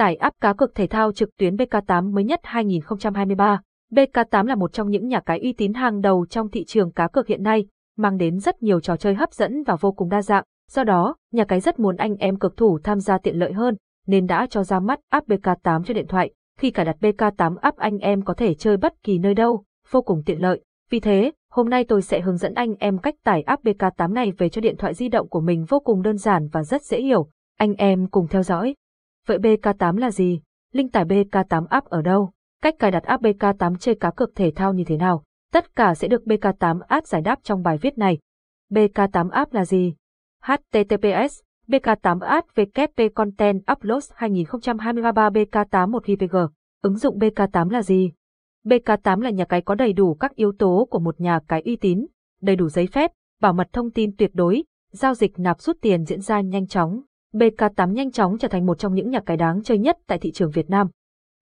Tải app cá cược thể thao trực tuyến BK8 mới nhất 2023. BK8 là một trong những nhà cái uy tín hàng đầu trong thị trường cá cược hiện nay, mang đến rất nhiều trò chơi hấp dẫn và vô cùng đa dạng. Do đó, nhà cái rất muốn anh em cực thủ tham gia tiện lợi hơn, nên đã cho ra mắt app BK8 cho điện thoại. Khi cài đặt BK8 app anh em có thể chơi bất kỳ nơi đâu, vô cùng tiện lợi. Vì thế, hôm nay tôi sẽ hướng dẫn anh em cách tải app BK8 này về cho điện thoại di động của mình vô cùng đơn giản và rất dễ hiểu. Anh em cùng theo dõi. Vậy BK8 là gì? Link tải BK8 app ở đâu? Cách cài đặt app BK8 chơi cá cược thể thao như thế nào? Tất cả sẽ được BK8 app giải đáp trong bài viết này. BK8 app là gì? HTTPS BK8 app WP Content Upload 2023 BK8 1 GPG. Ứng dụng BK8 là gì? BK8 là nhà cái có đầy đủ các yếu tố của một nhà cái uy tín, đầy đủ giấy phép, bảo mật thông tin tuyệt đối, giao dịch nạp rút tiền diễn ra nhanh chóng. BK8 nhanh chóng trở thành một trong những nhà cái đáng chơi nhất tại thị trường Việt Nam.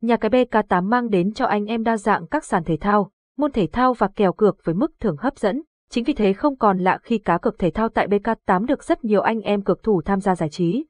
Nhà cái BK8 mang đến cho anh em đa dạng các sàn thể thao, môn thể thao và kèo cược với mức thưởng hấp dẫn. Chính vì thế không còn lạ khi cá cược thể thao tại BK8 được rất nhiều anh em cược thủ tham gia giải trí.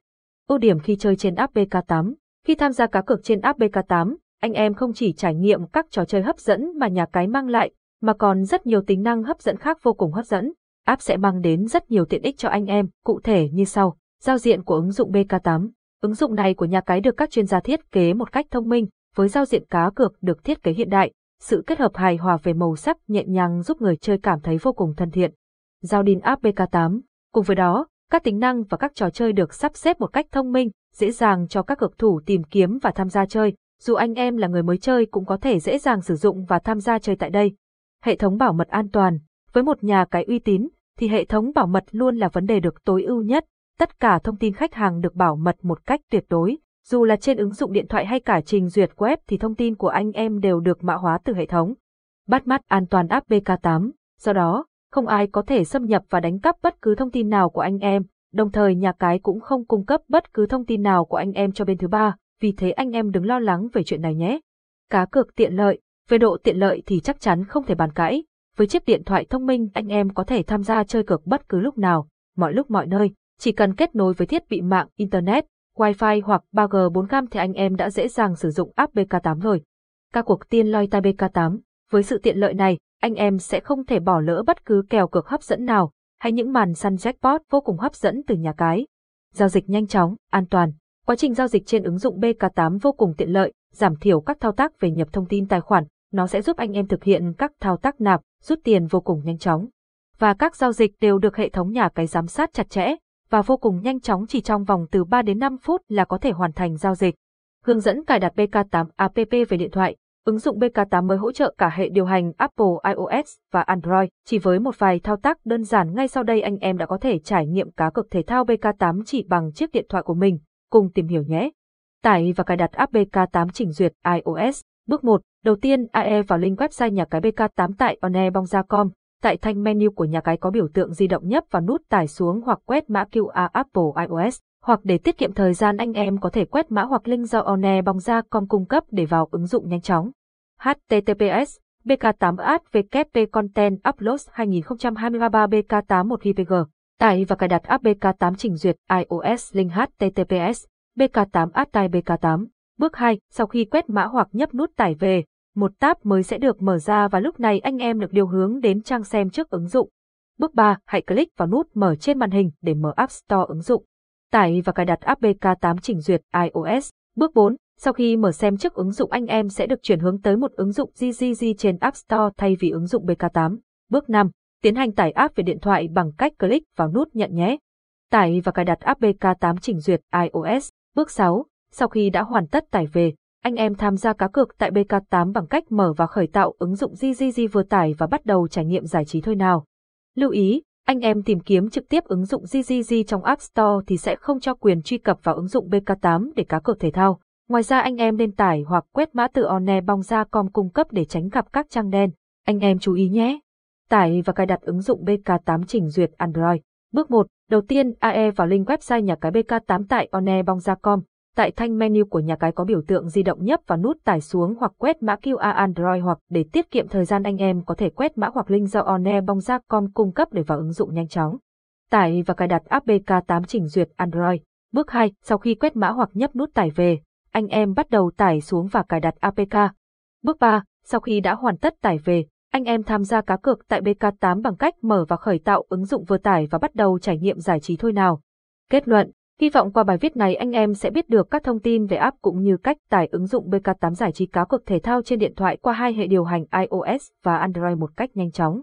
Ưu điểm khi chơi trên app BK8 Khi tham gia cá cược trên app BK8, anh em không chỉ trải nghiệm các trò chơi hấp dẫn mà nhà cái mang lại, mà còn rất nhiều tính năng hấp dẫn khác vô cùng hấp dẫn. App sẽ mang đến rất nhiều tiện ích cho anh em, cụ thể như sau. Giao diện của ứng dụng BK8 Ứng dụng này của nhà cái được các chuyên gia thiết kế một cách thông minh, với giao diện cá cược được thiết kế hiện đại, sự kết hợp hài hòa về màu sắc nhẹ nhàng giúp người chơi cảm thấy vô cùng thân thiện. Giao din app BK8 Cùng với đó, các tính năng và các trò chơi được sắp xếp một cách thông minh, dễ dàng cho các cược thủ tìm kiếm và tham gia chơi, dù anh em là người mới chơi cũng có thể dễ dàng sử dụng và tham gia chơi tại đây. Hệ thống bảo mật an toàn Với một nhà cái uy tín, thì hệ thống bảo mật luôn là vấn đề được tối ưu nhất. Tất cả thông tin khách hàng được bảo mật một cách tuyệt đối. Dù là trên ứng dụng điện thoại hay cả trình duyệt web thì thông tin của anh em đều được mã hóa từ hệ thống. Bắt mắt an toàn app BK8, do đó, không ai có thể xâm nhập và đánh cắp bất cứ thông tin nào của anh em, đồng thời nhà cái cũng không cung cấp bất cứ thông tin nào của anh em cho bên thứ ba, vì thế anh em đừng lo lắng về chuyện này nhé. Cá cược tiện lợi, về độ tiện lợi thì chắc chắn không thể bàn cãi, với chiếc điện thoại thông minh anh em có thể tham gia chơi cược bất cứ lúc nào, mọi lúc mọi nơi, chỉ cần kết nối với thiết bị mạng Internet, Wi-Fi hoặc 3G 4G thì anh em đã dễ dàng sử dụng app BK8 rồi. Các cuộc tiên loi tai BK8, với sự tiện lợi này, anh em sẽ không thể bỏ lỡ bất cứ kèo cược hấp dẫn nào, hay những màn săn jackpot vô cùng hấp dẫn từ nhà cái. Giao dịch nhanh chóng, an toàn. Quá trình giao dịch trên ứng dụng BK8 vô cùng tiện lợi, giảm thiểu các thao tác về nhập thông tin tài khoản, nó sẽ giúp anh em thực hiện các thao tác nạp, rút tiền vô cùng nhanh chóng. Và các giao dịch đều được hệ thống nhà cái giám sát chặt chẽ, và vô cùng nhanh chóng chỉ trong vòng từ 3 đến 5 phút là có thể hoàn thành giao dịch. Hướng dẫn cài đặt BK8 app về điện thoại. Ứng dụng BK8 mới hỗ trợ cả hệ điều hành Apple iOS và Android. Chỉ với một vài thao tác đơn giản ngay sau đây anh em đã có thể trải nghiệm cá cược thể thao BK8 chỉ bằng chiếc điện thoại của mình. Cùng tìm hiểu nhé. Tải và cài đặt app BK8 chỉnh duyệt iOS. Bước 1. Đầu tiên, AE vào link website nhà cái BK8 tại onair.com. Tại thanh menu của nhà cái có biểu tượng di động nhấp vào nút tải xuống hoặc quét mã QR Apple iOS, hoặc để tiết kiệm thời gian anh em có thể quét mã hoặc link do onair.com cung cấp để vào ứng dụng nhanh chóng. https bk8 ad content upload 2023 bk8 1 tải và cài đặt app bk8 trình duyệt iOS link https bk8 ad tại bk8 bước 2 sau khi quét mã hoặc nhấp nút tải về một tab mới sẽ được mở ra và lúc này anh em được điều hướng đến trang xem trước ứng dụng. Bước 3, hãy click vào nút mở trên màn hình để mở App Store ứng dụng. Tải và cài đặt app BK8 chỉnh duyệt iOS. Bước 4, sau khi mở xem trước ứng dụng anh em sẽ được chuyển hướng tới một ứng dụng GGG trên App Store thay vì ứng dụng BK8. Bước 5, tiến hành tải app về điện thoại bằng cách click vào nút nhận nhé. Tải và cài đặt app BK8 chỉnh duyệt iOS. Bước 6, sau khi đã hoàn tất tải về, anh em tham gia cá cược tại BK8 bằng cách mở và khởi tạo ứng dụng GGG vừa tải và bắt đầu trải nghiệm giải trí thôi nào. Lưu ý, anh em tìm kiếm trực tiếp ứng dụng GGG trong App Store thì sẽ không cho quyền truy cập vào ứng dụng BK8 để cá cược thể thao. Ngoài ra anh em nên tải hoặc quét mã từ onebongza.com cung cấp để tránh gặp các trang đen. Anh em chú ý nhé. Tải và cài đặt ứng dụng BK8 chỉnh duyệt Android. Bước 1. Đầu tiên, AE vào link website nhà cái BK8 tại onebong.com. Tại thanh menu của nhà cái có biểu tượng di động nhấp vào nút tải xuống hoặc quét mã QR Android hoặc để tiết kiệm thời gian anh em có thể quét mã hoặc link do One Bong Gia Com cung cấp để vào ứng dụng nhanh chóng. Tải và cài đặt app BK8 chỉnh duyệt Android. Bước 2, sau khi quét mã hoặc nhấp nút tải về, anh em bắt đầu tải xuống và cài đặt APK. Bước 3. Sau khi đã hoàn tất tải về, anh em tham gia cá cược tại BK8 bằng cách mở và khởi tạo ứng dụng vừa tải và bắt đầu trải nghiệm giải trí thôi nào. Kết luận, hy vọng qua bài viết này anh em sẽ biết được các thông tin về app cũng như cách tải ứng dụng BK8 giải trí cá cược thể thao trên điện thoại qua hai hệ điều hành iOS và Android một cách nhanh chóng.